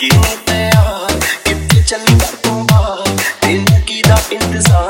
ਕਿਵੇਂ ਪਿਆ ਕਿੱਥੇ ਚੱਲੀ ਕਰ ਤੂੰ ਬਾਹਰ? ਤੇਰੇ ਕੀ ਦਾ ਇੰਤਜ਼ਾਰ?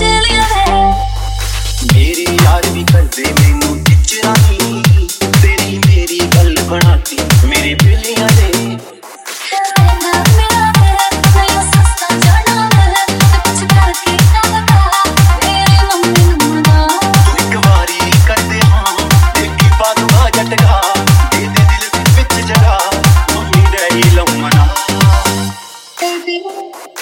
मेरी Thank you.